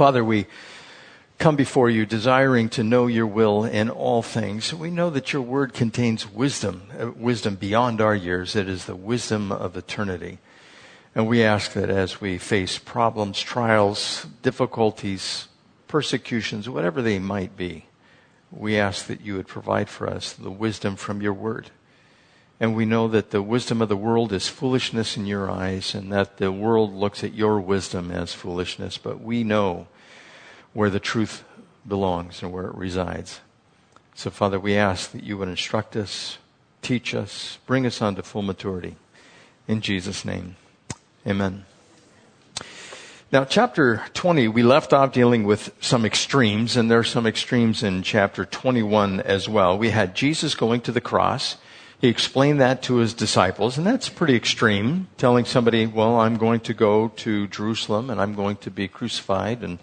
Father, we come before you desiring to know your will in all things. We know that your word contains wisdom, uh, wisdom beyond our years. It is the wisdom of eternity. And we ask that as we face problems, trials, difficulties, persecutions, whatever they might be, we ask that you would provide for us the wisdom from your word. And we know that the wisdom of the world is foolishness in your eyes, and that the world looks at your wisdom as foolishness. But we know where the truth belongs and where it resides. So, Father, we ask that you would instruct us, teach us, bring us on to full maturity. In Jesus' name, amen. Now, chapter 20, we left off dealing with some extremes, and there are some extremes in chapter 21 as well. We had Jesus going to the cross. He explained that to his disciples, and that's pretty extreme, telling somebody, well, I'm going to go to Jerusalem and I'm going to be crucified and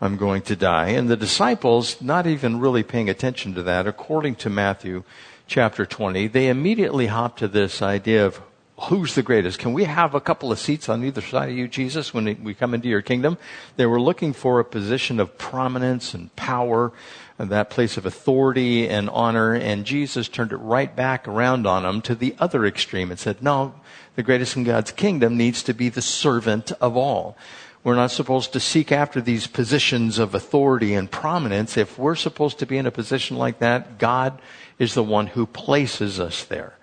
I'm going to die. And the disciples, not even really paying attention to that, according to Matthew chapter 20, they immediately hop to this idea of who's the greatest? Can we have a couple of seats on either side of you, Jesus, when we come into your kingdom? They were looking for a position of prominence and power, that place of authority and honor, and Jesus turned it right back around on them to the other extreme and said, no, the greatest in God's kingdom needs to be the servant of all. We're not supposed to seek after these positions of authority and prominence. If we're supposed to be in a position like that, God is the one who places us there.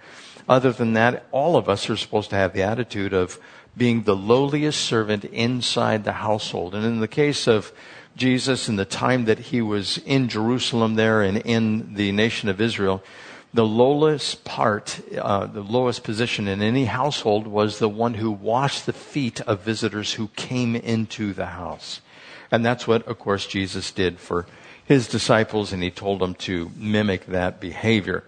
Other than that, all of us are supposed to have the attitude of being the lowliest servant inside the household. And in the case of Jesus in the time that he was in Jerusalem there and in the nation of Israel, the lowest part, uh, the lowest position in any household was the one who washed the feet of visitors who came into the house. And that's what, of course, Jesus did for his disciples, and he told them to mimic that behavior.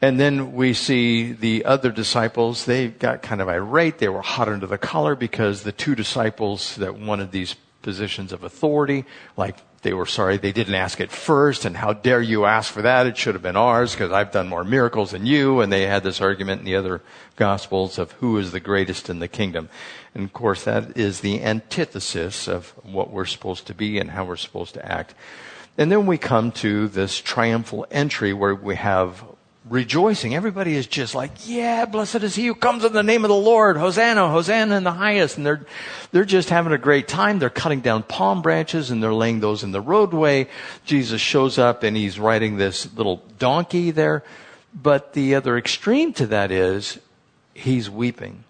And then we see the other disciples, they got kind of irate. They were hot under the collar because the two disciples that wanted these positions of authority, like they were sorry they didn't ask it first, and how dare you ask for that? It should have been ours because I've done more miracles than you. And they had this argument in the other gospels of who is the greatest in the kingdom. And of course, that is the antithesis of what we're supposed to be and how we're supposed to act. And then we come to this triumphal entry where we have rejoicing. Everybody is just like, yeah, blessed is he who comes in the name of the Lord. Hosanna, Hosanna in the highest. And they're, they're just having a great time. They're cutting down palm branches and they're laying those in the roadway. Jesus shows up and he's riding this little donkey there. But the other extreme to that is he's weeping.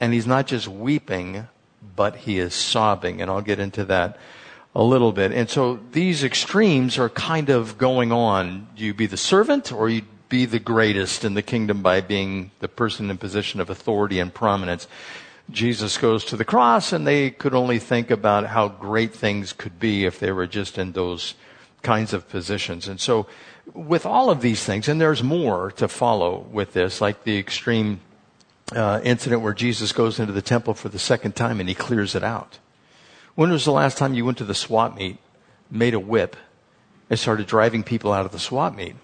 And he's not just weeping, but he is sobbing. And I'll get into that a little bit. And so these extremes are kind of going on. You be the servant or you be the greatest in the kingdom by being the person in position of authority and prominence? Jesus goes to the cross and they could only think about how great things could be if they were just in those kinds of positions. And so with all of these things, and there's more to follow with this, like the extreme uh, incident where Jesus goes into the temple for the second time and he clears it out. When was the last time you went to the swap meet, made a whip, and started driving people out of the swap meet?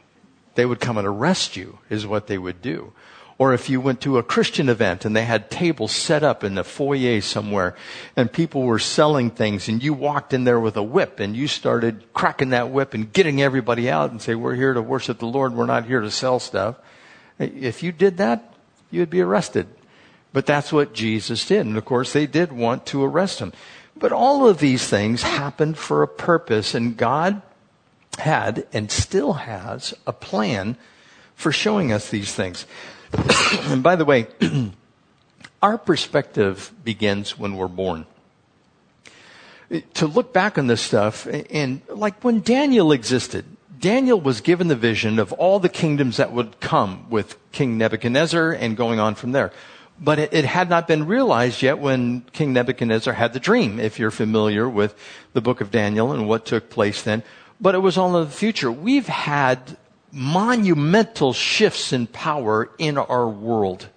They would come and arrest you, is what they would do. Or if you went to a Christian event and they had tables set up in the foyer somewhere and people were selling things and you walked in there with a whip and you started cracking that whip and getting everybody out and say, we're here to worship the Lord. We're not here to sell stuff. If you did that, you'd be arrested. But that's what Jesus did. And of course, they did want to arrest him. But all of these things happened for a purpose, and God had and still has a plan for showing us these things. and by the way, our perspective begins when we're born. To look back on this stuff, and like when Daniel existed, Daniel was given the vision of all the kingdoms that would come with King Nebuchadnezzar and going on from there. But it, had not been realized yet when King Nebuchadnezzar had the dream, if you're familiar with the book of Daniel and what took place then. But it was all in the future. We've had monumental shifts in power in our world.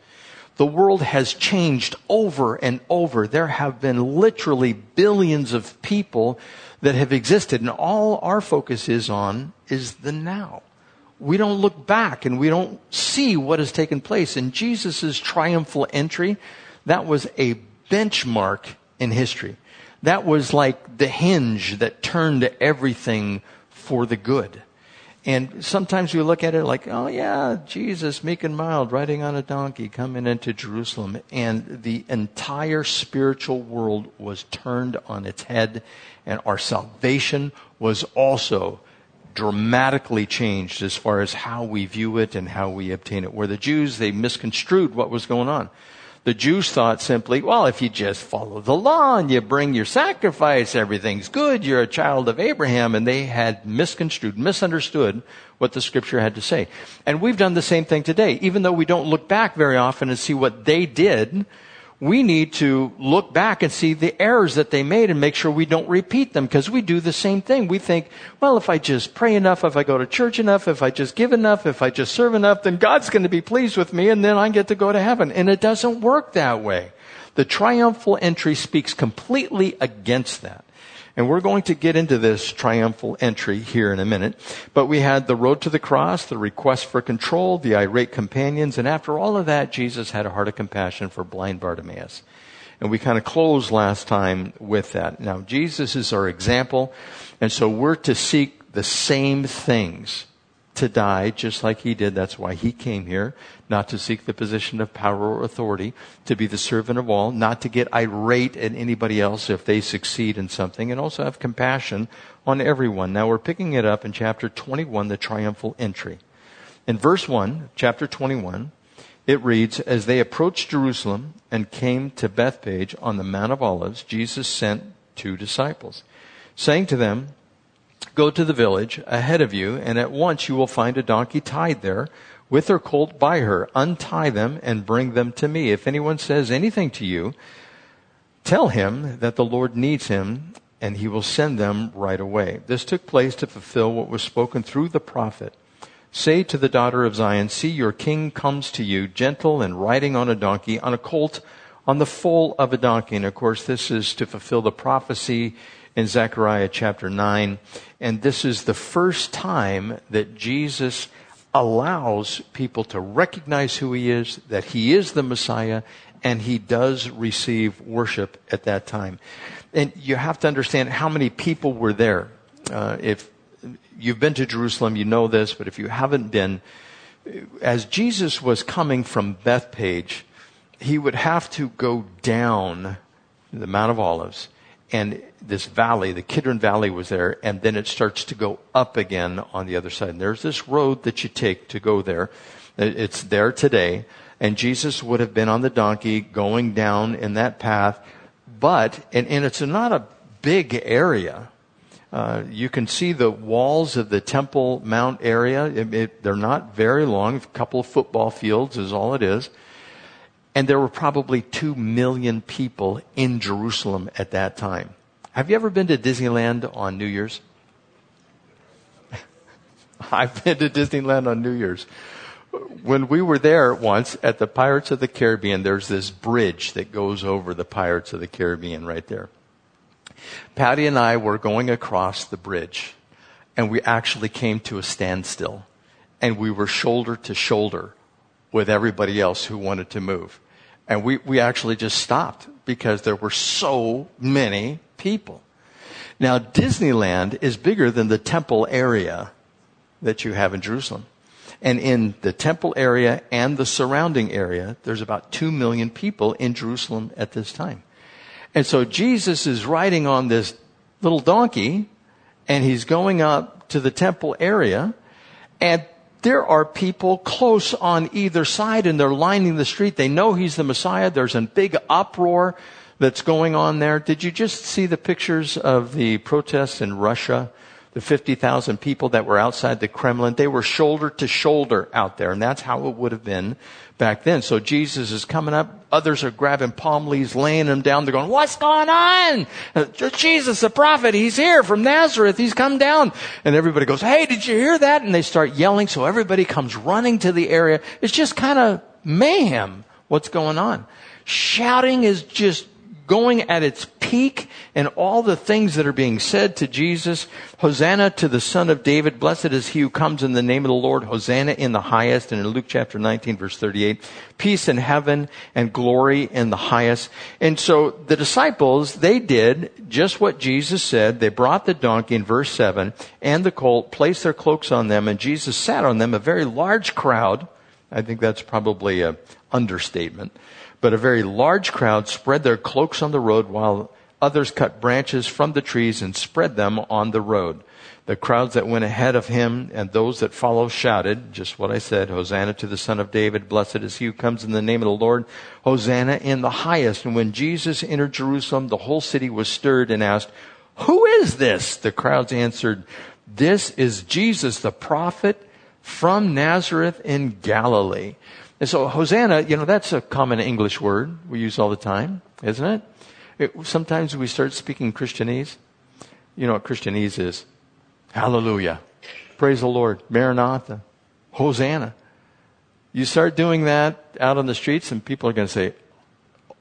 The world has changed over and over. There have been literally billions of people that have existed, and all our focus is on is the now we don't look back and we don't see what has taken place. In Jesus' triumphal entry, that was a benchmark in history. That was like the hinge that turned everything for the good. And sometimes we look at it like, oh yeah, Jesus, meek and mild, riding on a donkey, coming into Jerusalem. And the entire spiritual world was turned on its head, and our salvation was also dramatically changed as far as how we view it and how we obtain it. Where the Jews, they misconstrued what was going on. The Jews thought simply, well, if you just follow the law and you bring your sacrifice, everything's good. You're a child of Abraham. And they had misconstrued, misunderstood what the scripture had to say. And we've done the same thing today. Even though we don't look back very often and see what they did, we need to look back and see the errors that they made and make sure we don't repeat them because we do the same thing. We think, well, if I just pray enough, if I go to church enough, if I just give enough, if I just serve enough, then God's going to be pleased with me and then I get to go to heaven. And it doesn't work that way. The triumphal entry speaks completely against that. And we're going to get into this triumphal entry here in a minute. But we had the road to the cross, the request for control, the irate companions, and after all of that, Jesus had a heart of compassion for blind Bartimaeus. And we kind of closed last time with that. Now, Jesus is our example, and so we're to seek the same things to die just like he did. That's why he came here, not to seek the position of power or authority, to be the servant of all, not to get irate at anybody else if they succeed in something, and also have compassion on everyone. Now we're picking it up in chapter 21, the triumphal entry. In verse 1, chapter 21, it reads, As they approached Jerusalem and came to Bethphage on the Mount of Olives, Jesus sent two disciples, saying to them, Go to the village ahead of you, and at once you will find a donkey tied there with her colt by her. Untie them and bring them to me. If anyone says anything to you, tell him that the Lord needs him, and he will send them right away. This took place to fulfill what was spoken through the prophet. Say to the daughter of Zion, See, your king comes to you, gentle and riding on a donkey, on a colt, on the foal of a donkey. And of course, this is to fulfill the prophecy in Zechariah chapter 9. And this is the first time that Jesus allows people to recognize who he is, that he is the Messiah, and he does receive worship at that time. And you have to understand how many people were there. Uh, if you've been to Jerusalem, you know this, but if you haven't been, as Jesus was coming from Bethphage, he would have to go down the Mount of Olives and this valley, the Kidron Valley was there, and then it starts to go up again on the other side. And there's this road that you take to go there. It's there today, and Jesus would have been on the donkey going down in that path, but, and, and it's not a big area. Uh, you can see the walls of the Temple Mount area. It, it, they're not very long. A couple of football fields is all it is. And there were probably two million people in Jerusalem at that time. Have you ever been to Disneyland on New Year's? I've been to Disneyland on New Year's. When we were there once at the Pirates of the Caribbean, there's this bridge that goes over the Pirates of the Caribbean right there. Patty and I were going across the bridge and we actually came to a standstill and we were shoulder to shoulder with everybody else who wanted to move. And we, we actually just stopped because there were so many people. Now, Disneyland is bigger than the temple area that you have in Jerusalem. And in the temple area and the surrounding area, there's about two million people in Jerusalem at this time. And so Jesus is riding on this little donkey and he's going up to the temple area and there are people close on either side and they're lining the street. They know he's the Messiah. There's a big uproar that's going on there. Did you just see the pictures of the protests in Russia? The 50,000 people that were outside the Kremlin, they were shoulder to shoulder out there. And that's how it would have been back then. So Jesus is coming up. Others are grabbing palm leaves, laying them down. They're going, what's going on? Uh, Jesus, the prophet, he's here from Nazareth. He's come down. And everybody goes, hey, did you hear that? And they start yelling. So everybody comes running to the area. It's just kind of mayhem. What's going on? Shouting is just going at its peak and all the things that are being said to Jesus. Hosanna to the son of David. Blessed is he who comes in the name of the Lord. Hosanna in the highest. And in Luke chapter 19 verse 38, peace in heaven and glory in the highest. And so the disciples, they did just what Jesus said. They brought the donkey in verse 7 and the colt, placed their cloaks on them, and Jesus sat on them. A very large crowd. I think that's probably a understatement but a very large crowd spread their cloaks on the road while others cut branches from the trees and spread them on the road. The crowds that went ahead of him and those that followed shouted, just what I said, Hosanna to the Son of David, blessed is he who comes in the name of the Lord, Hosanna in the highest. And when Jesus entered Jerusalem, the whole city was stirred and asked, Who is this? The crowds answered, This is Jesus the prophet from Nazareth in Galilee. And so Hosanna, you know, that's a common English word we use all the time, isn't it? it sometimes we start speaking Christianese. You know what Christianese is? Hallelujah. Praise the Lord. Maranatha. Hosanna. You start doing that out on the streets and people are going to say,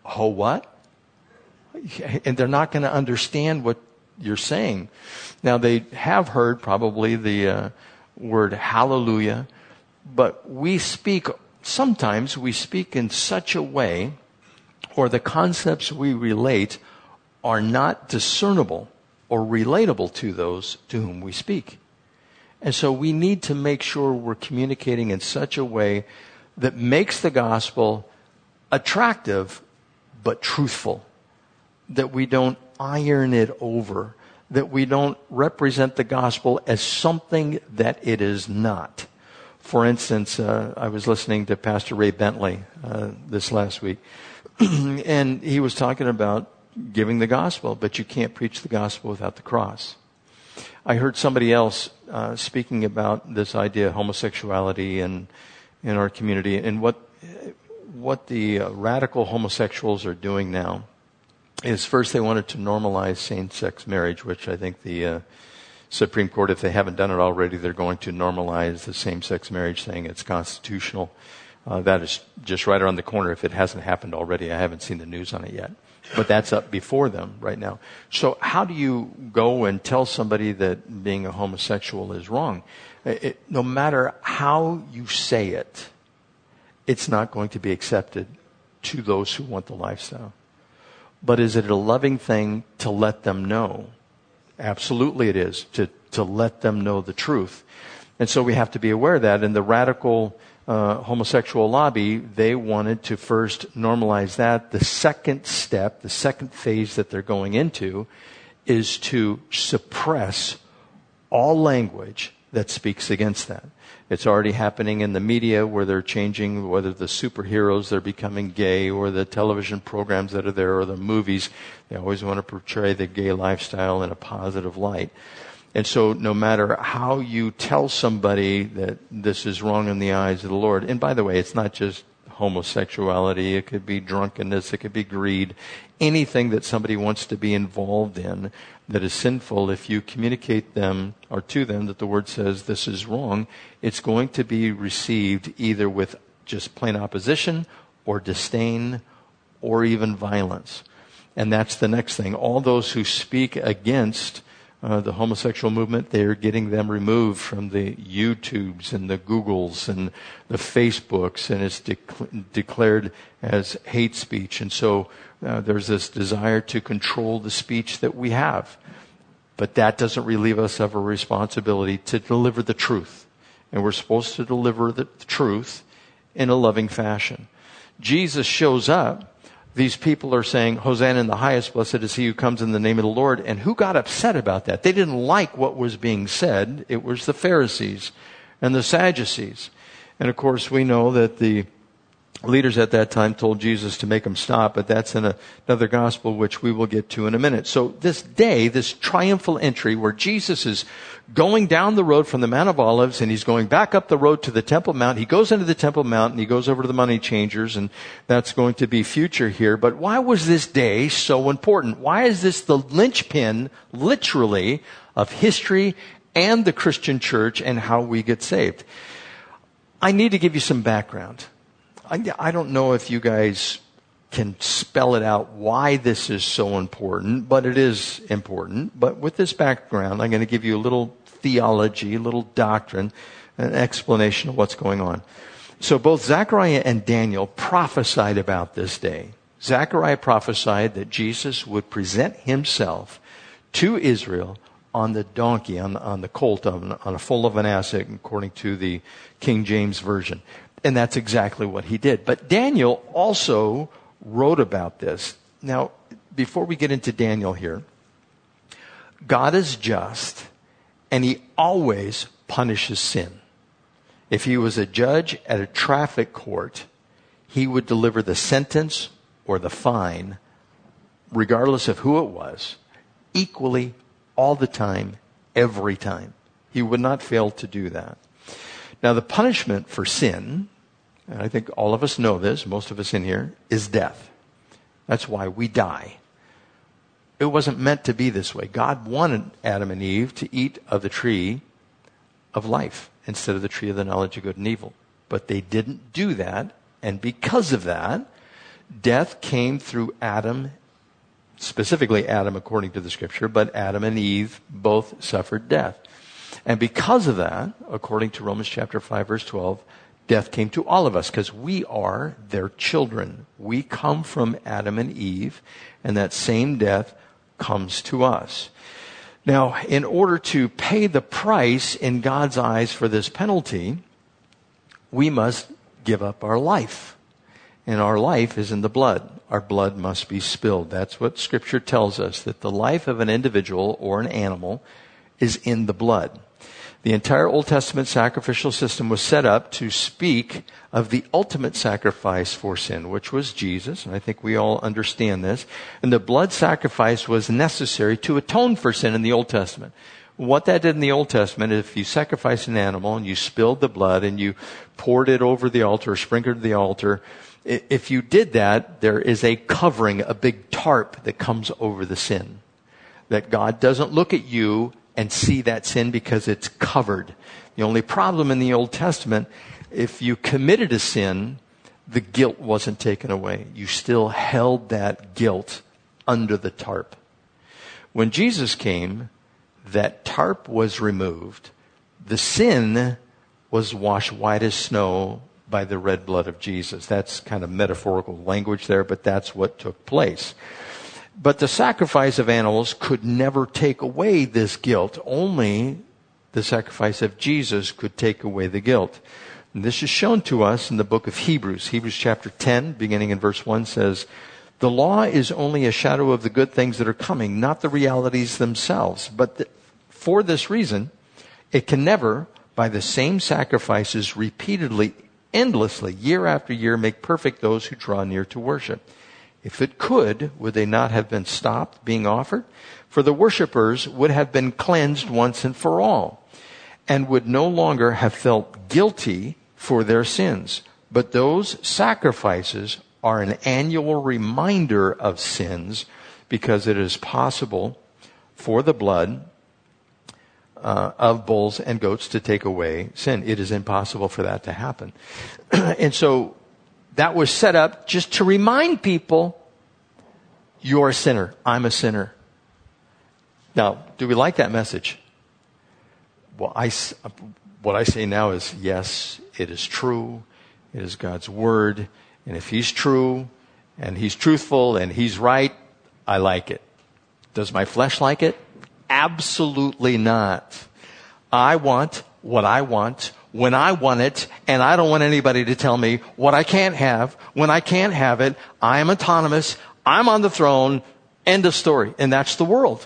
Oh, what? And they're not going to understand what you're saying. Now, they have heard probably the uh, word hallelujah, but we speak sometimes we speak in such a way, or the concepts we relate are not discernible or relatable to those to whom we speak. And so we need to make sure we're communicating in such a way that makes the gospel attractive but truthful. That we don't iron it over. That we don't represent the gospel as something that it is not. For instance, uh, I was listening to Pastor Ray Bentley uh, this last week, and he was talking about giving the gospel, but you can't preach the gospel without the cross. I heard somebody else uh, speaking about this idea of homosexuality in in our community and what what the uh, radical homosexuals are doing now is first they wanted to normalize same-sex marriage, which I think the uh, Supreme Court, if they haven't done it already, they're going to normalize the same sex marriage, saying it's constitutional. Uh, that is just right around the corner if it hasn't happened already. I haven't seen the news on it yet. But that's up before them right now. So, how do you go and tell somebody that being a homosexual is wrong? It, no matter how you say it, it's not going to be accepted to those who want the lifestyle. But is it a loving thing to let them know Absolutely, it is to, to let them know the truth. And so we have to be aware of that. And the radical uh, homosexual lobby, they wanted to first normalize that. The second step, the second phase that they're going into, is to suppress all language that speaks against that. It's already happening in the media where they're changing whether the superheroes they're becoming gay or the television programs that are there or the movies. They always want to portray the gay lifestyle in a positive light. And so no matter how you tell somebody that this is wrong in the eyes of the Lord, and by the way, it's not just homosexuality, it could be drunkenness, it could be greed, anything that somebody wants to be involved in that is sinful, if you communicate them or to them that the word says this is wrong, it's going to be received either with just plain opposition or disdain or even violence. And that's the next thing. All those who speak against uh, the homosexual movement, they're getting them removed from the YouTubes and the Googles and the Facebooks, and it's de- declared as hate speech. And so uh, there's this desire to control the speech that we have. But that doesn't relieve us of a responsibility to deliver the truth. And we're supposed to deliver the truth in a loving fashion. Jesus shows up these people are saying, Hosanna in the highest, blessed is he who comes in the name of the Lord. And who got upset about that? They didn't like what was being said. It was the Pharisees and the Sadducees. And of course, we know that the leaders at that time told Jesus to make him stop, but that's in a, another gospel which we will get to in a minute. So this day, this triumphal entry where Jesus is going down the road from the Mount of Olives and he's going back up the road to the Temple Mount. He goes into the Temple Mount and he goes over to the money changers and that's going to be future here. But why was this day so important? Why is this the linchpin, literally, of history and the Christian church and how we get saved? I need to give you some background. I, I don't know if you guys can spell it out why this is so important, but it is important. But with this background, I'm going to give you a little theology, a little doctrine, an explanation of what's going on. So both Zechariah and Daniel prophesied about this day. Zechariah prophesied that Jesus would present himself to Israel on the donkey, on, on the colt, on, on a foal of an ass, according to the King James Version. And that's exactly what he did. But Daniel also wrote about this. Now, before we get into Daniel here, God is just and he always punishes sin. If he was a judge at a traffic court, he would deliver the sentence or the fine, regardless of who it was, equally all the time, every time. He would not fail to do that. Now, the punishment for sin, and I think all of us know this, most of us in here, is death. That's why we die. It wasn't meant to be this way. God wanted Adam and Eve to eat of the tree of life instead of the tree of the knowledge of good and evil. But they didn't do that, and because of that, death came through Adam, specifically Adam according to the scripture, but Adam and Eve both suffered death. And because of that, according to Romans chapter 5 verse 12, death came to all of us because we are their children. We come from Adam and Eve, and that same death comes to us. Now, in order to pay the price in God's eyes for this penalty, we must give up our life. And our life is in the blood. Our blood must be spilled. That's what scripture tells us, that the life of an individual or an animal is in the blood. The entire Old Testament sacrificial system was set up to speak of the ultimate sacrifice for sin, which was Jesus, and I think we all understand this. And the blood sacrifice was necessary to atone for sin in the Old Testament. What that did in the Old Testament, if you sacrificed an animal and you spilled the blood and you poured it over the altar, sprinkled the altar, if you did that, there is a covering, a big tarp that comes over the sin. That God doesn't look at you and see that sin because it's covered. The only problem in the Old Testament, if you committed a sin, the guilt wasn't taken away. You still held that guilt under the tarp. When Jesus came, that tarp was removed. The sin was washed white as snow by the red blood of Jesus. That's kind of metaphorical language there, but that's what took place. But the sacrifice of animals could never take away this guilt. Only the sacrifice of Jesus could take away the guilt. And this is shown to us in the book of Hebrews. Hebrews chapter 10, beginning in verse 1 says, The law is only a shadow of the good things that are coming, not the realities themselves. But the, for this reason, it can never, by the same sacrifices repeatedly, endlessly, year after year, make perfect those who draw near to worship. If it could, would they not have been stopped being offered? For the worshippers would have been cleansed once and for all, and would no longer have felt guilty for their sins. But those sacrifices are an annual reminder of sins because it is possible for the blood uh, of bulls and goats to take away sin. It is impossible for that to happen. and so that was set up just to remind people you're a sinner. I'm a sinner. Now, do we like that message? Well, I, what I say now is yes, it is true. It is God's word. And if He's true and He's truthful and He's right, I like it. Does my flesh like it? Absolutely not. I want what I want when I want it, and I don't want anybody to tell me what I can't have. When I can't have it, I am autonomous. I'm on the throne. End of story. And that's the world.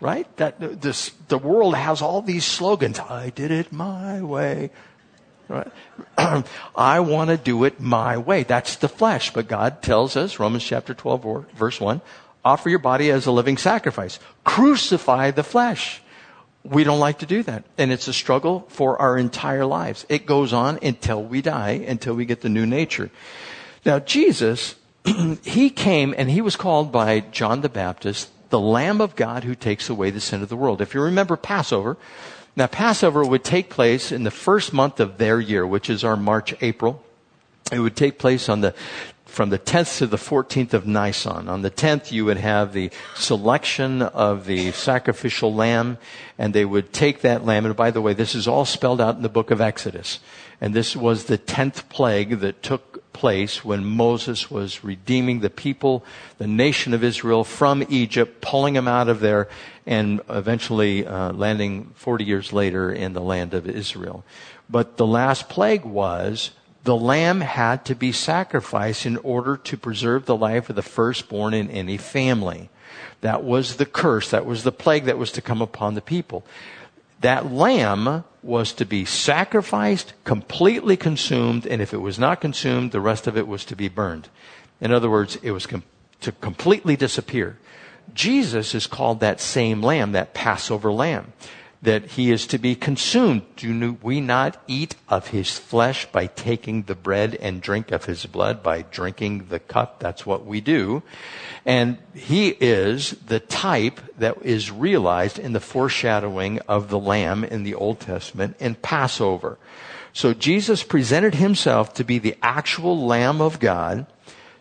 Right? That, this, the world has all these slogans. I did it my way. Right? I want to do it my way. That's the flesh. But God tells us, Romans chapter 12, verse 1, offer your body as a living sacrifice. Crucify the flesh. We don't like to do that. And it's a struggle for our entire lives. It goes on until we die, until we get the new nature. Now, Jesus, he came and he was called by John the Baptist the Lamb of God who takes away the sin of the world. If you remember Passover, now Passover would take place in the first month of their year, which is our March, April. It would take place on the from the 10th to the 14th of Nisan. On the 10th, you would have the selection of the sacrificial lamb, and they would take that lamb. And by the way, this is all spelled out in the book of Exodus. And this was the 10th plague that took place when Moses was redeeming the people, the nation of Israel from Egypt, pulling them out of there, and eventually uh, landing 40 years later in the land of Israel. But the last plague was the lamb had to be sacrificed in order to preserve the life of the firstborn in any family. That was the curse. That was the plague that was to come upon the people. That lamb was to be sacrificed, completely consumed, and if it was not consumed, the rest of it was to be burned. In other words, it was com- to completely disappear. Jesus is called that same lamb, that Passover lamb that he is to be consumed. Do we not eat of his flesh by taking the bread and drink of his blood by drinking the cup? That's what we do. And he is the type that is realized in the foreshadowing of the lamb in the Old Testament in Passover. So Jesus presented himself to be the actual lamb of God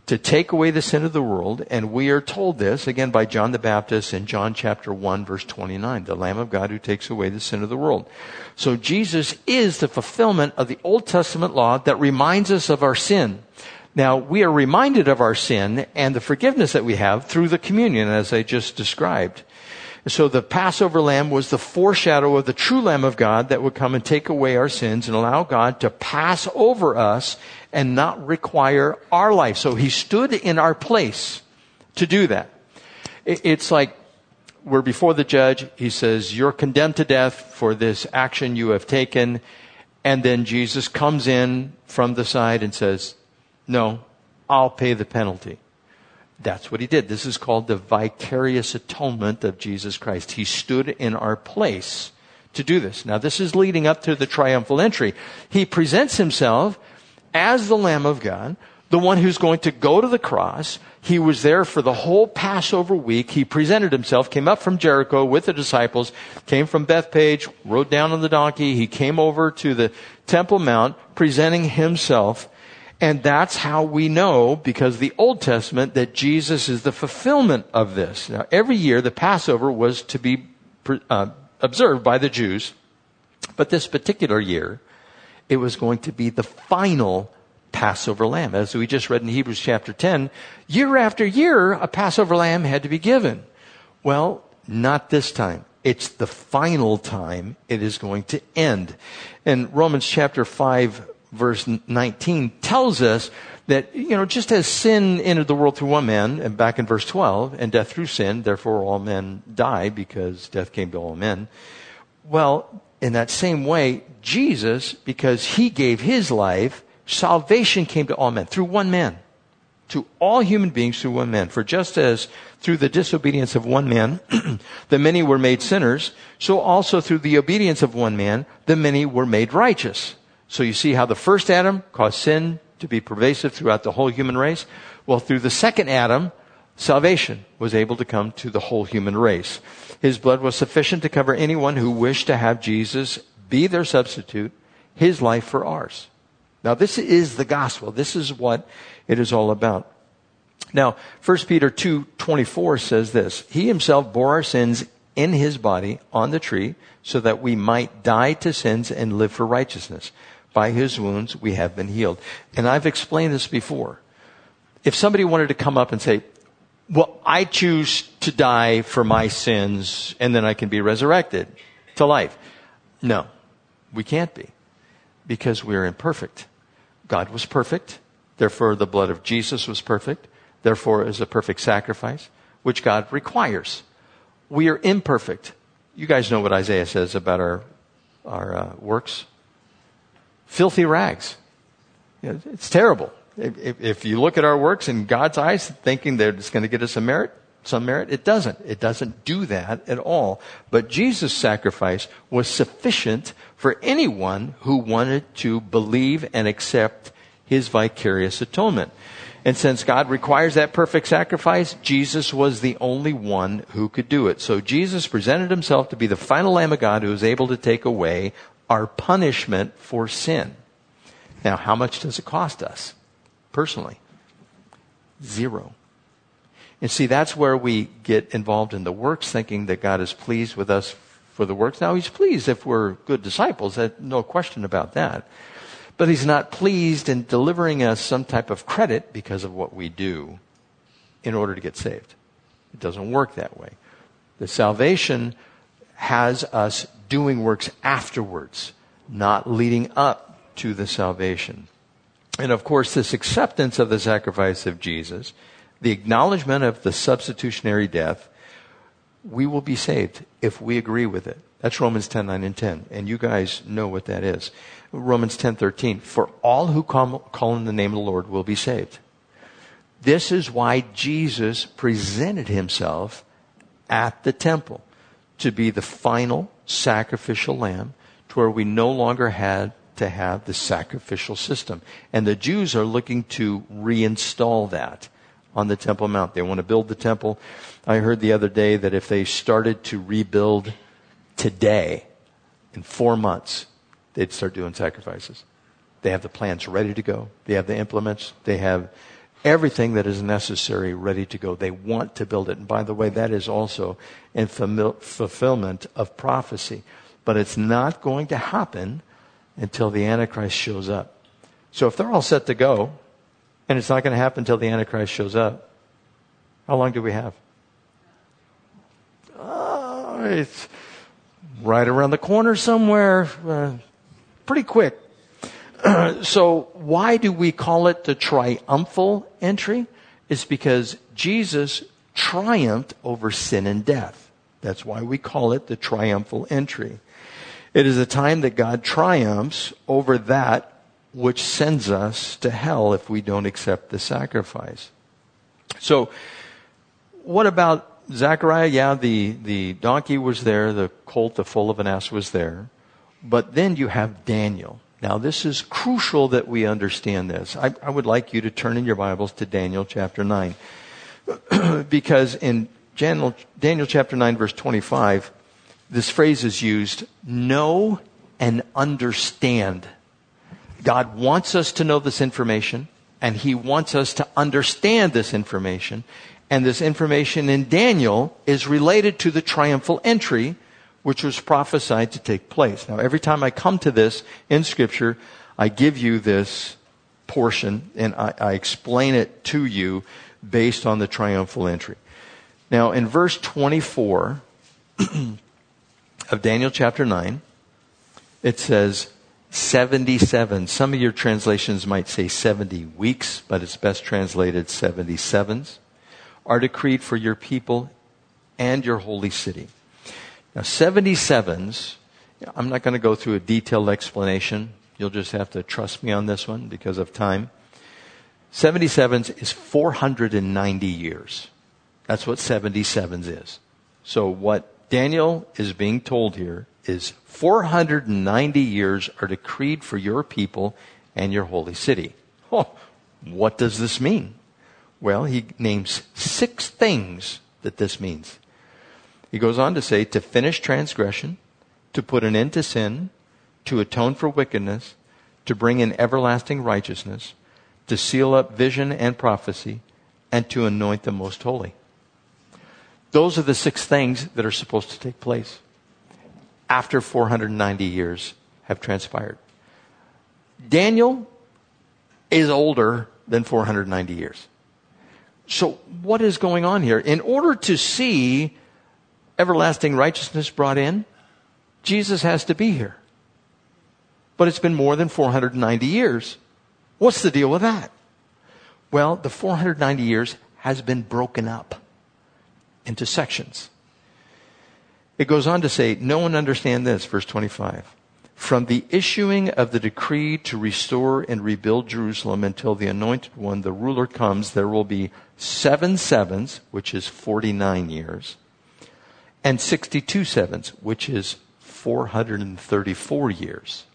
to take away the sin of the world. And we are told this again by John the Baptist in John chapter 1 verse 29, the Lamb of God who takes away the sin of the world. So Jesus is the fulfillment of the Old Testament law that reminds us of our sin. Now, we are reminded of our sin and the forgiveness that we have through the communion as I just described. So the Passover lamb was the foreshadow of the true Lamb of God that would come and take away our sins and allow God to pass over us and not require our life. So he stood in our place to do that. It's like we're before the judge. He says, You're condemned to death for this action you have taken. And then Jesus comes in from the side and says, No, I'll pay the penalty. That's what he did. This is called the vicarious atonement of Jesus Christ. He stood in our place to do this. Now, this is leading up to the triumphal entry. He presents himself as the Lamb of God, the one who's going to go to the cross. He was there for the whole Passover week. He presented himself, came up from Jericho with the disciples, came from Bethphage, rode down on the donkey. He came over to the Temple Mount, presenting himself and that's how we know, because the Old Testament, that Jesus is the fulfillment of this. Now, every year the Passover was to be uh, observed by the Jews, but this particular year, it was going to be the final Passover lamb. As we just read in Hebrews chapter 10, year after year, a Passover lamb had to be given. Well, not this time. It's the final time it is going to end. And Romans chapter 5, verse 19 tells us that, you know, just as sin entered the world through one man, and back in verse 12, and death through sin, therefore all men die because death came to all men. Well, in that same way, Jesus, because he gave his life, salvation came to all men through one man. To all human beings through one man. For just as through the disobedience of one man, the many were made sinners, so also through the obedience of one man, the many were made righteous. So you see how the first Adam caused sin to be pervasive throughout the whole human race? Well, through the second Adam, salvation was able to come to the whole human race. His blood was sufficient to cover anyone who wished to have Jesus be their substitute, his life for ours. Now this is the gospel. This is what it is all about. Now, 1 Peter 2:24 says this, he himself bore our sins in his body on the tree so that we might die to sins and live for righteousness. By his wounds we have been healed. And I've explained this before. If somebody wanted to come up and say, well, I choose to die for my sins and then I can be resurrected to life. No, we can't be because we're imperfect. God was perfect. Therefore, the blood of Jesus was perfect. Therefore, is a perfect sacrifice, which God requires. We are imperfect. You guys know what Isaiah says about our, our uh, works filthy rags. It's terrible. If, if, you look at our works in God's eyes, thinking that it's going to get us a merit, some merit, it doesn't. It doesn't do that at all. But Jesus' sacrifice was sufficient for anyone who wanted to believe and accept his vicarious atonement. And since God requires that perfect sacrifice, Jesus was the only one who could do it. So Jesus presented himself to be the final Lamb of God who was able to take away our punishment for sin. Now, how much does it cost us personally? Zero. And see, that's where we get involved in the works, thinking that God is pleased with us for the works. Now, He's pleased if we're good disciples, no question about that. But He's not pleased in delivering us some type of credit because of what we do in order to get saved. It doesn't work that way. The salvation has us doing works afterwards, not leading up to the salvation. And of course, this acceptance of the sacrifice of Jesus the acknowledgement of the substitutionary death, we will be saved if we agree with it. That's Romans 10, 9, and 10. And you guys know what that is. Romans 10, 13. For all who call, call in the name of the Lord will be saved. This is why Jesus presented himself at the temple to be the final sacrificial lamb to where we no longer had to have the sacrificial system. And the Jews are looking to reinstall that on the Temple Mount. They want to build the temple. I heard the other day that if they started to rebuild today, in four months, they'd start doing sacrifices. They have the plans ready to go. They have the implements. They have everything that is necessary ready to go. They want to build it. And by the way, that is also in fulfillment of prophecy. But it's not going to happen until the Antichrist shows up. So if they're all set to go, and it's not going to happen until the Antichrist shows up. How long do we have? Uh, it's right around the corner somewhere. Uh, pretty quick. so, why do we call it the triumphal entry? It's because Jesus triumphed over sin and death. That's why we call it the triumphal entry. It is a time that God triumphs over that which sends us to hell if we don't accept the sacrifice. So, what about Zechariah? Yeah, the, the donkey was there, the colt, the foal of an ass was there. But then you have Daniel. Now, this is crucial that we understand this. I, I would like you to turn in your Bibles to Daniel chapter 9. because in Daniel, Daniel chapter 9, verse 25, this phrase is used know and understand God wants us to know this information, and He wants us to understand this information. And this information in Daniel is related to the triumphal entry, which was prophesied to take place. Now, every time I come to this in Scripture, I give you this portion and I, I explain it to you based on the triumphal entry. Now, in verse 24 of Daniel chapter 9, it says, 77. Some of your translations might say 70 weeks, but it's best translated 77s, are decreed for your people and your holy city. Now, 77s, I'm not going to go through a detailed explanation. You'll just have to trust me on this one because of time. 77s is 490 years. That's what 77s is. So what Daniel is being told here is 490 years are decreed for your people and your holy city. Oh, what does this mean? Well, he names six things that this means. He goes on to say to finish transgression, to put an end to sin, to atone for wickedness, to bring in everlasting righteousness, to seal up vision and prophecy, and to anoint the most holy. Those are the six things that are supposed to take place after 490 years have transpired. Daniel is older than 490 years. So, what is going on here? In order to see everlasting righteousness brought in, Jesus has to be here. But it's been more than 490 years. What's the deal with that? Well, the 490 years has been broken up into sections. It goes on to say, no one understand this, verse 25. From the issuing of the decree to restore and rebuild Jerusalem until the anointed one, the ruler comes, there will be seven sevens, which is 49 years, and 62 sevens, which is 434 years.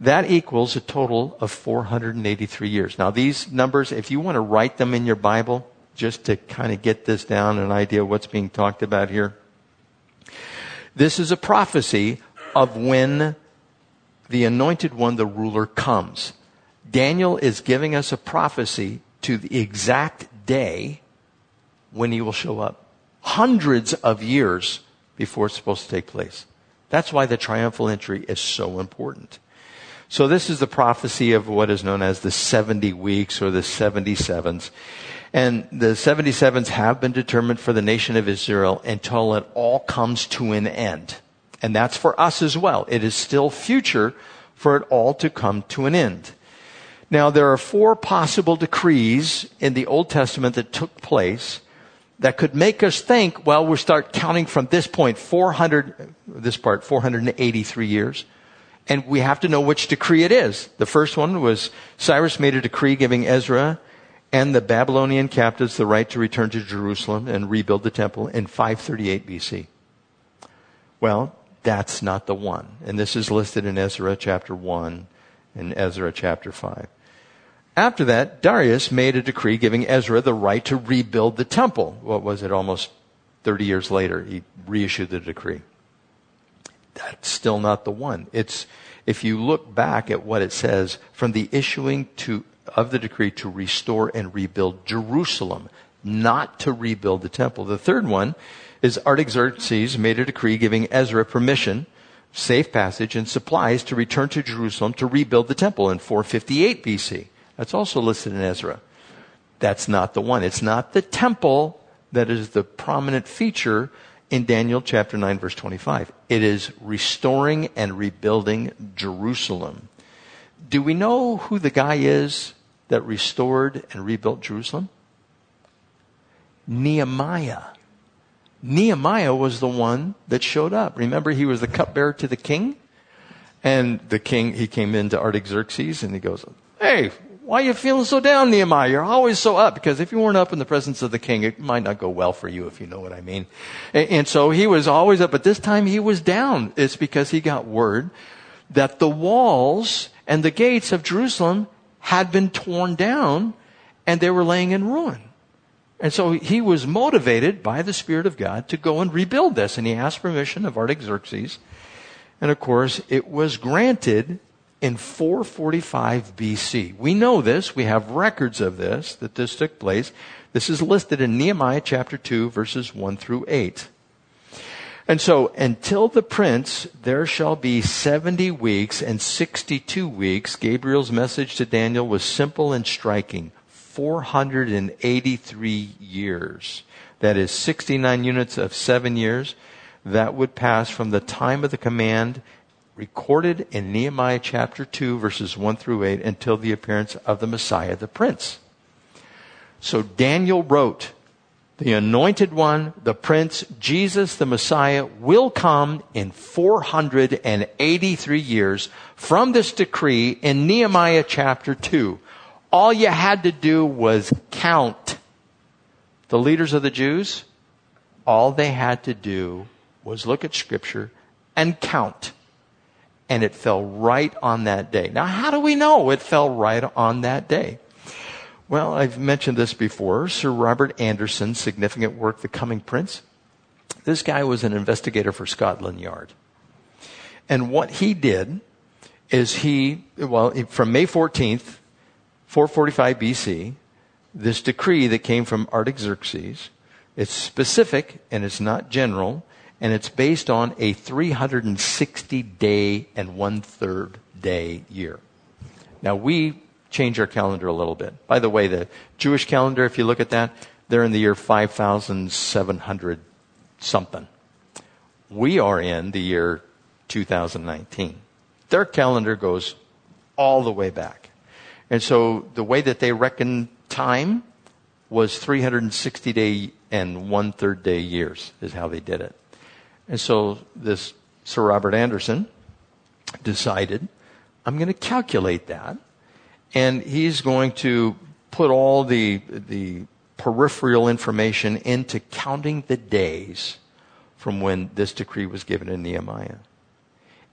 That equals a total of 483 years. Now, these numbers, if you want to write them in your Bible, just to kind of get this down, an idea of what's being talked about here, this is a prophecy of when the anointed one, the ruler, comes. Daniel is giving us a prophecy to the exact day when he will show up. Hundreds of years before it's supposed to take place. That's why the triumphal entry is so important. So this is the prophecy of what is known as the 70 weeks or the 77s. And the 77s have been determined for the nation of Israel until it all comes to an end. And that's for us as well. It is still future for it all to come to an end. Now, there are four possible decrees in the Old Testament that took place that could make us think, well, we'll start counting from this point, 400, this part, 483 years. And we have to know which decree it is. The first one was Cyrus made a decree giving Ezra and the Babylonian captives the right to return to Jerusalem and rebuild the temple in 538 BC. Well, that's not the one. And this is listed in Ezra chapter 1 and Ezra chapter 5. After that, Darius made a decree giving Ezra the right to rebuild the temple. What was it? Almost 30 years later, he reissued the decree. That's still not the one. It's, if you look back at what it says, from the issuing to, of the decree to restore and rebuild Jerusalem, not to rebuild the temple. The third one is Artaxerxes made a decree giving Ezra permission, safe passage, and supplies to return to Jerusalem to rebuild the temple in 458 BC. That's also listed in Ezra. That's not the one. It's not the temple that is the prominent feature in Daniel chapter 9 verse 25. It is restoring and rebuilding Jerusalem. Do we know who the guy is that restored and rebuilt Jerusalem? Nehemiah. Nehemiah was the one that showed up. Remember, he was the cupbearer to the king? And the king, he came into Artaxerxes and he goes, Hey, why are you feeling so down, Nehemiah? You're always so up. Because if you weren't up in the presence of the king, it might not go well for you, if you know what I mean. And, and so he was always up, but this time he was down. It's because he got word that the walls and the gates of Jerusalem had been torn down and they were laying in ruin. And so he was motivated by the Spirit of God to go and rebuild this. And he asked permission of Artaxerxes. And of course, it was granted in 445 BC. We know this. We have records of this, that this took place. This is listed in Nehemiah chapter 2 verses 1 through 8. And so, until the prince, there shall be 70 weeks and 62 weeks. Gabriel's message to Daniel was simple and striking. 483 years. That is 69 units of seven years. That would pass from the time of the command recorded in Nehemiah chapter 2, verses 1 through 8, until the appearance of the Messiah, the Prince. So Daniel wrote, the anointed one, the Prince, Jesus, the Messiah, will come in 483 years from this decree in Nehemiah chapter 2. All you had to do was count the leaders of the Jews. All they had to do was look at scripture and count and it fell right on that day. Now, how do we know it fell right on that day? Well, I've mentioned this before. Sir Robert Anderson's significant work, The Coming Prince. This guy was an investigator for Scotland Yard. And what he did is he, well, from May 14th, 445 BC, this decree that came from Artaxerxes, it's specific and it's not general and it's based on a 360 day and one third day year. Now we change our calendar a little bit. By the way, the Jewish calendar, if you look at that, they're in the year 5700 something. We are in the year 2019. Their calendar goes all the way back. And so the way that they reckon time was 360 day and one third day years is how they did it. And so this Sir Robert Anderson decided, I'm going to calculate that. And he's going to put all the, the peripheral information into counting the days from when this decree was given in Nehemiah.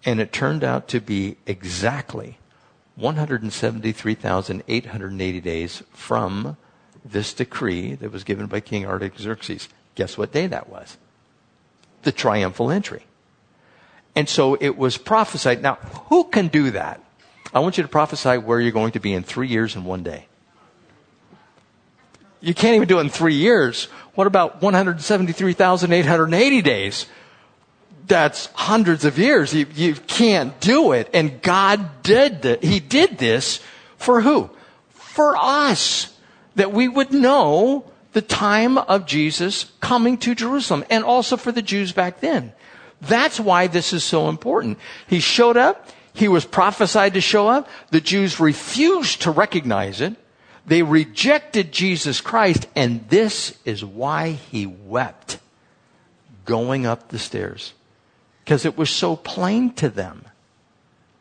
And it turned out to be exactly 173,880 days from this decree that was given by King Artaxerxes. Guess what day that was? the triumphal entry. And so it was prophesied. Now, who can do that? I want you to prophesy where you're going to be in three years and one day. You can't even do it in three years. What about 173,880 days? That's hundreds of years. You, you can't do it. And God did that. He did this for who? For us. That we would know the time of Jesus coming to Jerusalem and also for the Jews back then. That's why this is so important. He showed up. He was prophesied to show up. The Jews refused to recognize it. They rejected Jesus Christ, and this is why he wept going up the stairs. Because it was so plain to them.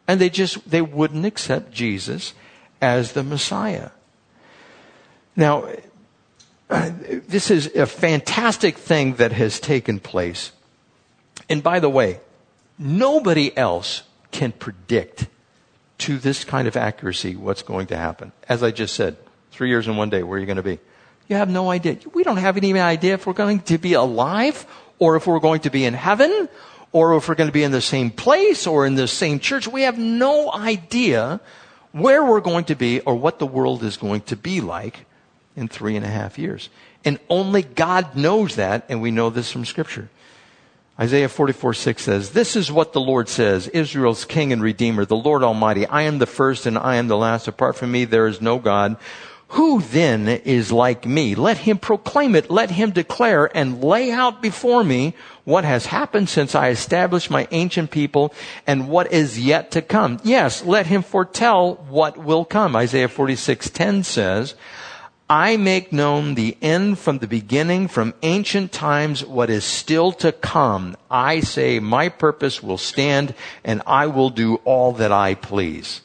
And they just, they wouldn't accept Jesus as the Messiah. Now, this is a fantastic thing that has taken place. And by the way, nobody else can predict to this kind of accuracy what's going to happen. As I just said, three years and one day, where are you going to be? You have no idea. We don't have any idea if we're going to be alive or if we're going to be in heaven or if we're going to be in the same place or in the same church. We have no idea where we're going to be or what the world is going to be like in three and a half years. And only God knows that, and we know this from Scripture. Isaiah 44, 6 says, This is what the Lord says, Israel's King and Redeemer, the Lord Almighty. I am the first and I am the last. Apart from me, there is no God. Who then is like me? Let him proclaim it. Let him declare and lay out before me what has happened since I established my ancient people and what is yet to come. Yes, let him foretell what will come. Isaiah 46, 10 says, I make known the end from the beginning, from ancient times, what is still to come. I say, my purpose will stand, and I will do all that I please.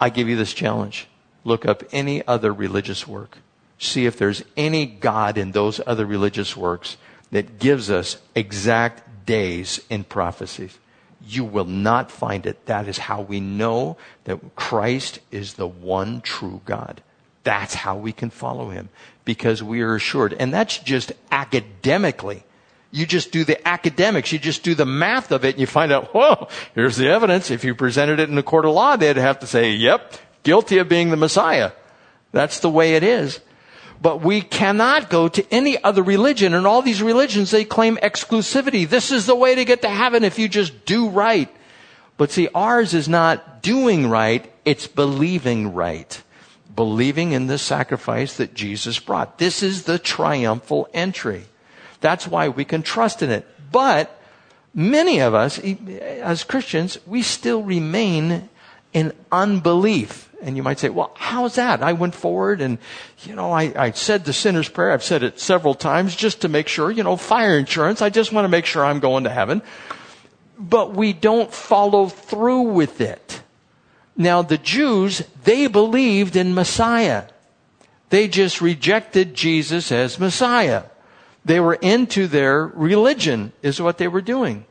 I give you this challenge. Look up any other religious work. See if there's any God in those other religious works that gives us exact days in prophecies. You will not find it. That is how we know that Christ is the one true God. That's how we can follow him because we are assured. And that's just academically. You just do the academics, you just do the math of it, and you find out, whoa, here's the evidence. If you presented it in a court of law, they'd have to say, yep, guilty of being the Messiah. That's the way it is. But we cannot go to any other religion. And all these religions, they claim exclusivity. This is the way to get to heaven if you just do right. But see, ours is not doing right, it's believing right believing in the sacrifice that Jesus brought. This is the triumphal entry. That's why we can trust in it. But many of us, as Christians, we still remain in unbelief. And you might say, well, how's that? I went forward and, you know, I, I said the sinner's prayer. I've said it several times just to make sure, you know, fire insurance. I just want to make sure I'm going to heaven. But we don't follow through with it. Now, the Jews, they believed in Messiah. They just rejected Jesus as Messiah. They were into their religion, is what they were doing.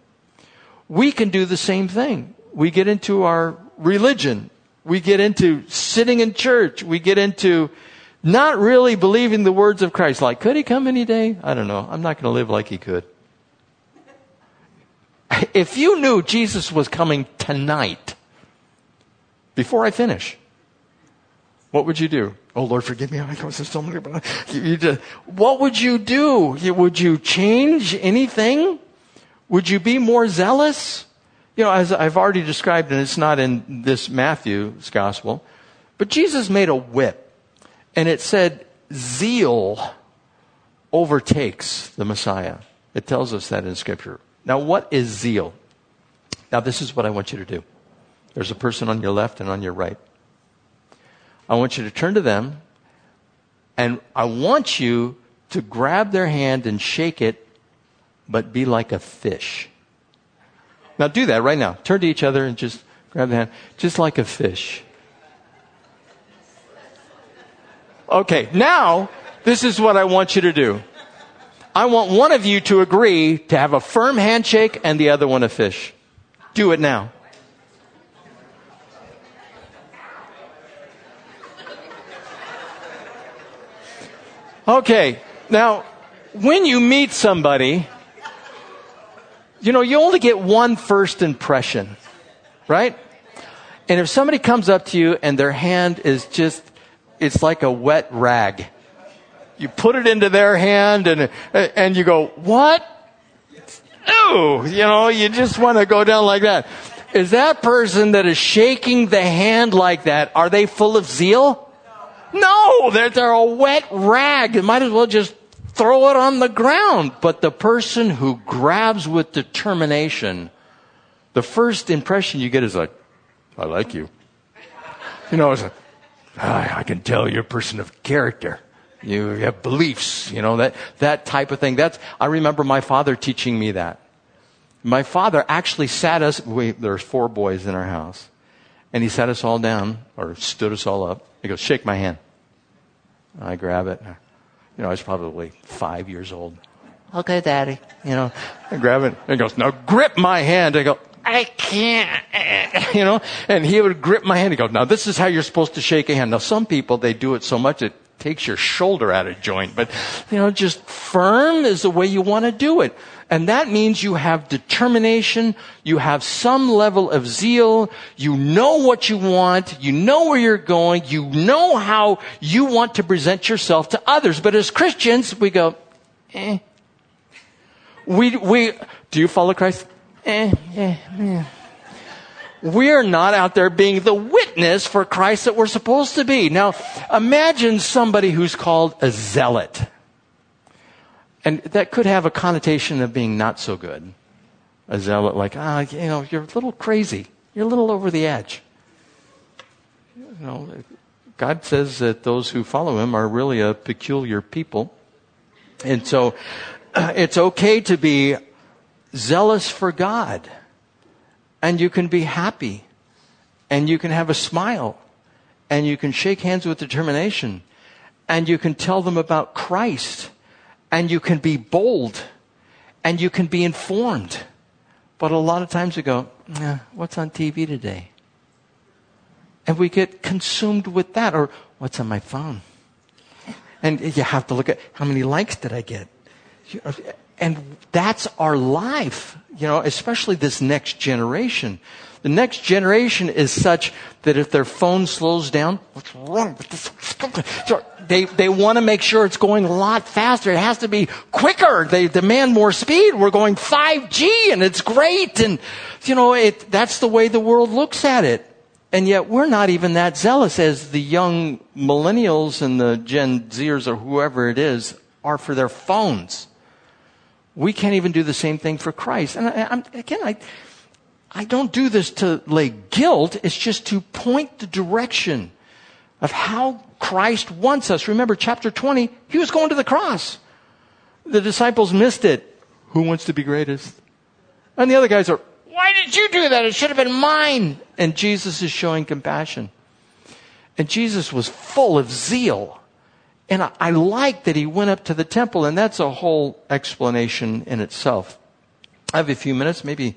We can do the same thing. We get into our religion. We get into sitting in church. We get into not really believing the words of Christ. Like, could he come any day? I don't know. I'm not going to live like he could. If you knew Jesus was coming tonight, before I finish. What would you do? Oh Lord, forgive me. I there's so many. You, just, what would you do? Would you change anything? Would you be more zealous? You know, as I've already described, and it's not in this Matthew's gospel, but Jesus made a whip, and it said, "Zeal overtakes the Messiah." It tells us that in Scripture. Now, what is zeal? Now, this is what I want you to do. There's a person on your left and on your right. I want you to turn to them and I want you to grab their hand and shake it, but be like a fish. Now do that right now. Turn to each other and just grab the hand, just like a fish. Okay, now this is what I want you to do. I want one of you to agree to have a firm handshake and the other one a fish. Do it now. Okay, now, when you meet somebody, you know, you only get one first impression, right? And if somebody comes up to you and their hand is just, it's like a wet rag, you put it into their hand and, and you go, what? Ooh, you know, you just want to go down like that. Is that person that is shaking the hand like that, are they full of zeal? No, they're, they're a wet rag. You might as well just throw it on the ground. But the person who grabs with determination, the first impression you get is like, I like you. You know, it's like, ah, I can tell you're a person of character. You have beliefs, you know, that, that type of thing. That's, I remember my father teaching me that. My father actually sat us, we, there's four boys in our house, and he sat us all down, or stood us all up. He goes, shake my hand. I grab it. You know, I was probably five years old. Okay, daddy. You know, I grab it. And he goes, now grip my hand. I go, I can't. You know, and he would grip my hand. He goes, now this is how you're supposed to shake a hand. Now some people, they do it so much it takes your shoulder out of joint. But, you know, just firm is the way you want to do it. And that means you have determination, you have some level of zeal, you know what you want, you know where you're going, you know how you want to present yourself to others. But as Christians, we go, eh. We, we, do you follow Christ? Eh, eh, eh. We're not out there being the witness for Christ that we're supposed to be. Now, imagine somebody who's called a zealot. And that could have a connotation of being not so good. A zealot, like, ah, you know, you're a little crazy. You're a little over the edge. You know, God says that those who follow him are really a peculiar people. And so it's okay to be zealous for God. And you can be happy. And you can have a smile. And you can shake hands with determination. And you can tell them about Christ and you can be bold and you can be informed. But a lot of times we go, what's on TV today? And we get consumed with that or what's on my phone? And you have to look at how many likes did I get? And that's our life, you know, especially this next generation. The next generation is such that if their phone slows down, what's wrong with this? They, they want to make sure it's going a lot faster. It has to be quicker. They demand more speed. We're going 5G and it's great. And, you know, it, that's the way the world looks at it. And yet we're not even that zealous as the young millennials and the Gen Zers or whoever it is are for their phones. We can't even do the same thing for Christ. And I, again, I, I don't do this to lay guilt. It's just to point the direction of how Christ wants us. Remember chapter 20, he was going to the cross. The disciples missed it. Who wants to be greatest? And the other guys are, why did you do that? It should have been mine. And Jesus is showing compassion. And Jesus was full of zeal. And I, like that he went up to the temple, and that's a whole explanation in itself. I have a few minutes, maybe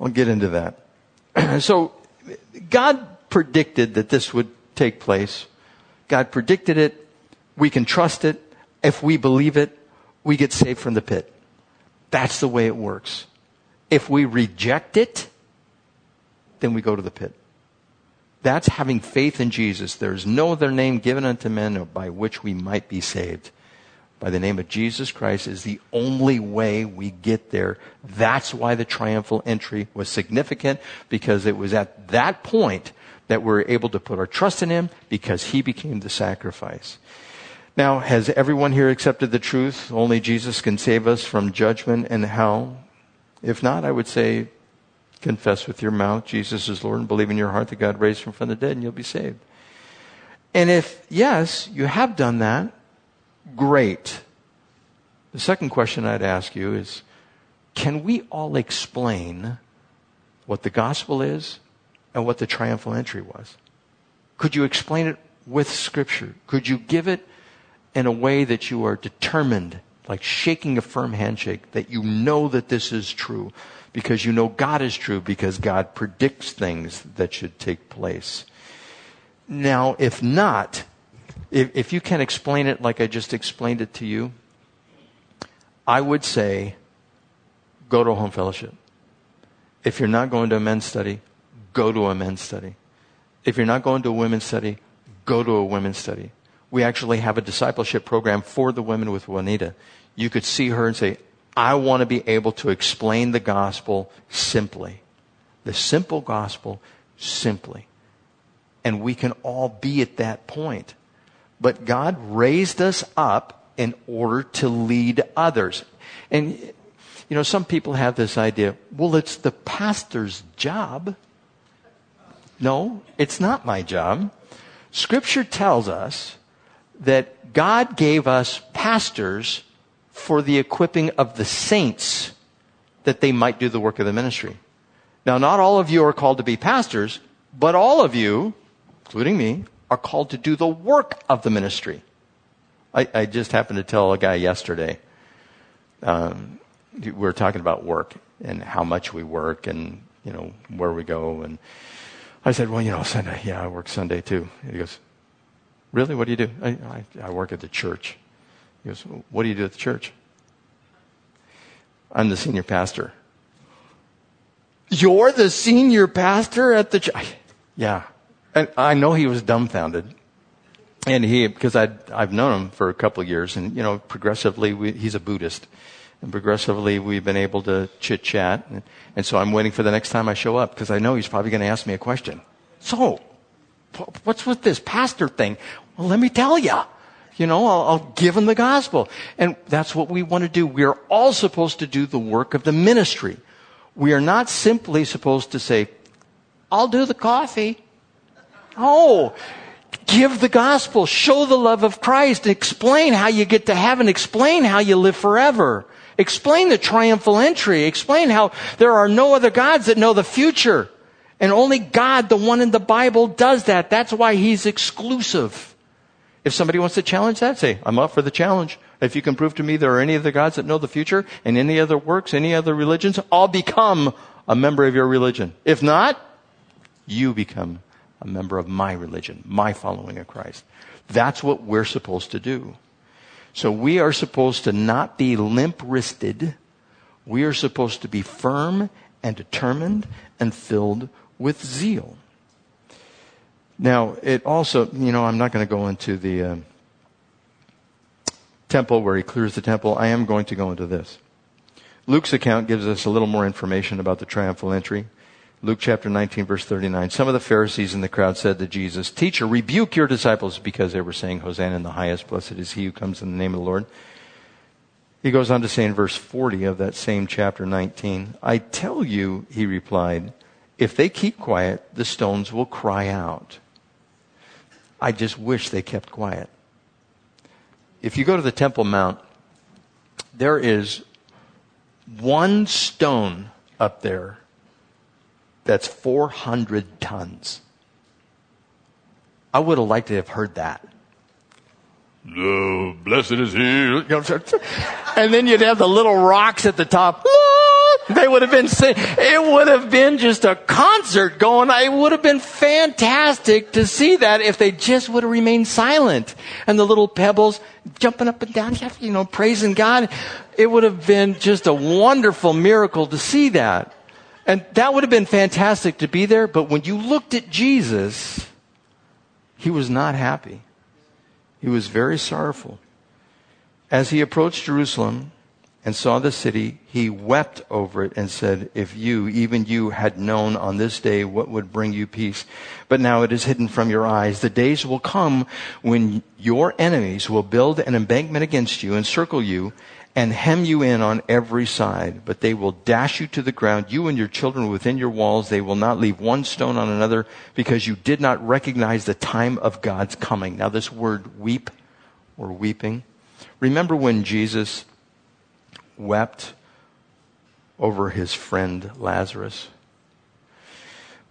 I'll get into that. so, God predicted that this would take place. God predicted it. We can trust it. If we believe it, we get saved from the pit. That's the way it works. If we reject it, then we go to the pit. That's having faith in Jesus. There is no other name given unto men by which we might be saved by the name of Jesus Christ is the only way we get there. That's why the triumphal entry was significant because it was at that point that we're able to put our trust in Him because He became the sacrifice. Now, has everyone here accepted the truth? Only Jesus can save us from judgment and hell. If not, I would say confess with your mouth Jesus is Lord and believe in your heart that God raised him from the dead and you'll be saved. And if yes, you have done that, great. The second question I'd ask you is can we all explain what the gospel is and what the triumphal entry was? Could you explain it with scripture? Could you give it in a way that you are determined, like shaking a firm handshake, that you know that this is true because you know God is true because God predicts things that should take place? Now, if not, if, if you can explain it like I just explained it to you, I would say go to a home fellowship. If you're not going to a men's study, go to a men's study. If you're not going to a women's study, go to a women's study. We actually have a discipleship program for the women with Juanita. You could see her and say, I want to be able to explain the gospel simply. The simple gospel simply. And we can all be at that point. But God raised us up in order to lead others. And, you know, some people have this idea, well, it's the pastor's job. No, it's not my job. Scripture tells us that God gave us pastors for the equipping of the saints that they might do the work of the ministry. Now, not all of you are called to be pastors, but all of you, including me, are called to do the work of the ministry. I, I just happened to tell a guy yesterday, um, we were talking about work and how much we work and, you know, where we go. And I said, well, you know, Sunday, yeah, I work Sunday too. And he goes, really? What do you do? I, I, I work at the church. He goes, what do you do at the church? I'm the senior pastor. You're the senior pastor at the church? Yeah. And I know he was dumbfounded. And he, because i I've known him for a couple of years, and, you know, progressively, we, he's a Buddhist. And progressively, we've been able to chit chat. And, and so I'm waiting for the next time I show up, because I know he's probably going to ask me a question. So, what's with this pastor thing? Well, let me tell you. You know, I'll, I'll, give him the gospel. And that's what we want to do. We are all supposed to do the work of the ministry. We are not simply supposed to say, I'll do the coffee. Oh, give the gospel, show the love of Christ, explain how you get to heaven, explain how you live forever. Explain the triumphal entry. Explain how there are no other gods that know the future. And only God, the one in the Bible, does that. That's why He's exclusive. If somebody wants to challenge that, say, I'm up for the challenge. If you can prove to me there are any other gods that know the future and any other works, any other religions, I'll become a member of your religion. If not, you become a member of my religion, my following of Christ. That's what we're supposed to do. So we are supposed to not be limp wristed. We are supposed to be firm and determined and filled with zeal. Now, it also, you know, I'm not going to go into the uh, temple where he clears the temple. I am going to go into this. Luke's account gives us a little more information about the triumphal entry. Luke chapter 19 verse 39. Some of the Pharisees in the crowd said to Jesus, Teacher, rebuke your disciples because they were saying, Hosanna in the highest, blessed is he who comes in the name of the Lord. He goes on to say in verse 40 of that same chapter 19, I tell you, he replied, if they keep quiet, the stones will cry out. I just wish they kept quiet. If you go to the Temple Mount, there is one stone up there that's 400 tons. I would have liked to have heard that. Oh, blessed is he. and then you'd have the little rocks at the top. They would have been, it would have been just a concert going. It would have been fantastic to see that if they just would have remained silent. And the little pebbles jumping up and down, you know, praising God. It would have been just a wonderful miracle to see that. And that would have been fantastic to be there, but when you looked at Jesus, he was not happy. He was very sorrowful. As he approached Jerusalem and saw the city, he wept over it and said, If you, even you, had known on this day what would bring you peace, but now it is hidden from your eyes. The days will come when your enemies will build an embankment against you, encircle you, and hem you in on every side, but they will dash you to the ground, you and your children within your walls. They will not leave one stone on another because you did not recognize the time of God's coming. Now, this word weep or weeping. Remember when Jesus wept over his friend Lazarus?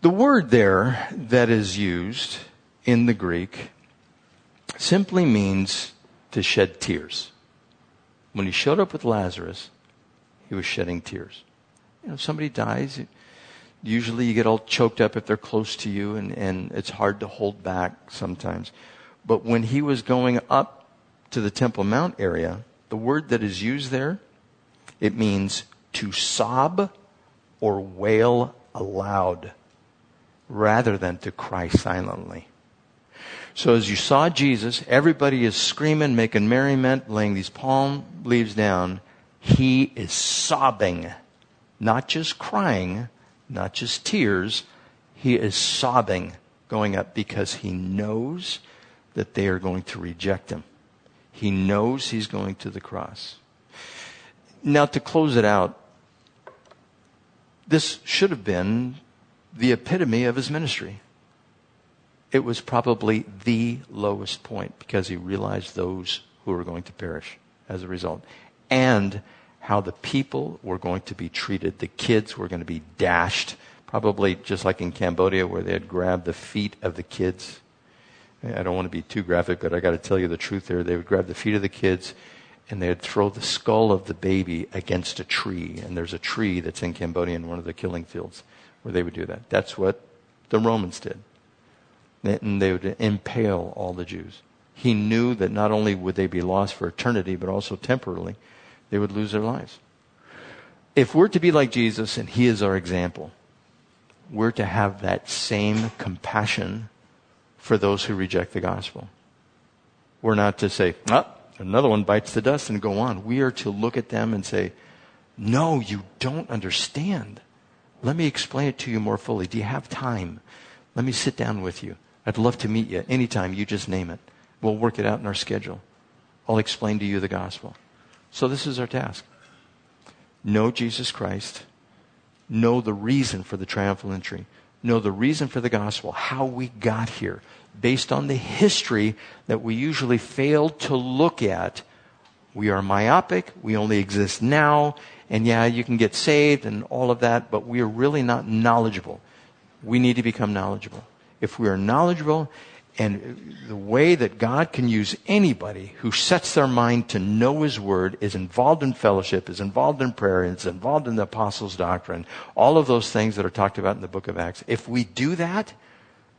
The word there that is used in the Greek simply means to shed tears when he showed up with Lazarus, he was shedding tears. You know, somebody dies, usually you get all choked up if they're close to you, and, and it's hard to hold back sometimes. But when he was going up to the Temple Mount area, the word that is used there, it means to sob or wail aloud rather than to cry silently. So as you saw Jesus, everybody is screaming, making merriment, laying these palm leaves down. He is sobbing, not just crying, not just tears. He is sobbing going up because he knows that they are going to reject him. He knows he's going to the cross. Now, to close it out, this should have been the epitome of his ministry. It was probably the lowest point because he realized those who were going to perish as a result. And how the people were going to be treated. The kids were going to be dashed, probably just like in Cambodia where they had grabbed the feet of the kids. I don't want to be too graphic, but I got to tell you the truth there. They would grab the feet of the kids and they'd throw the skull of the baby against a tree. And there's a tree that's in Cambodia in one of the killing fields where they would do that. That's what the Romans did. And they would impale all the Jews. He knew that not only would they be lost for eternity, but also temporarily, they would lose their lives. If we're to be like Jesus and He is our example, we're to have that same compassion for those who reject the gospel. We're not to say, oh, another one bites the dust and go on. We are to look at them and say, no, you don't understand. Let me explain it to you more fully. Do you have time? Let me sit down with you. I'd love to meet you anytime. You just name it. We'll work it out in our schedule. I'll explain to you the gospel. So this is our task. Know Jesus Christ. Know the reason for the triumphal entry. Know the reason for the gospel, how we got here, based on the history that we usually fail to look at. We are myopic. We only exist now. And yeah, you can get saved and all of that, but we are really not knowledgeable. We need to become knowledgeable. If we are knowledgeable and the way that God can use anybody who sets their mind to know His Word, is involved in fellowship, is involved in prayer, is involved in the Apostles' doctrine, all of those things that are talked about in the book of Acts. If we do that,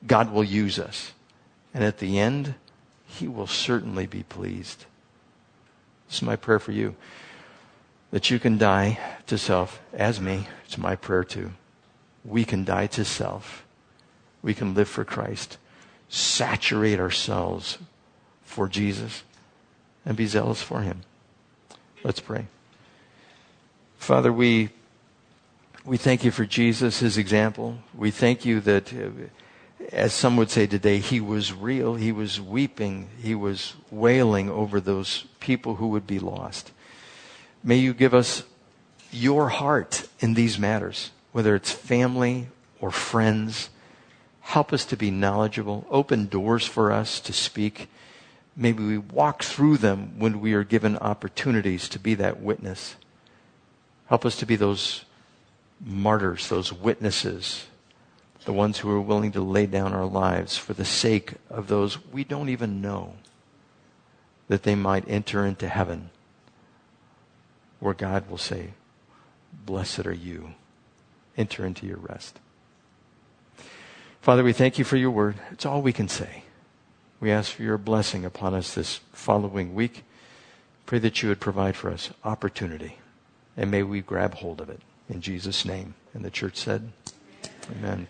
God will use us. And at the end, He will certainly be pleased. This is my prayer for you. That you can die to self as me. It's my prayer too. We can die to self. We can live for Christ saturate ourselves for Jesus and be zealous for Him. Let's pray. Father, we, we thank you for Jesus, His example. We thank you that, uh, as some would say today, He was real. He was weeping. He was wailing over those people who would be lost. May you give us your heart in these matters, whether it's family or friends Help us to be knowledgeable. Open doors for us to speak. Maybe we walk through them when we are given opportunities to be that witness. Help us to be those martyrs, those witnesses, the ones who are willing to lay down our lives for the sake of those we don't even know, that they might enter into heaven, where God will say, Blessed are you. Enter into your rest. Father, we thank you for your word. It's all we can say. We ask for your blessing upon us this following week. Pray that you would provide for us opportunity. And may we grab hold of it. In Jesus' name. And the church said, Amen.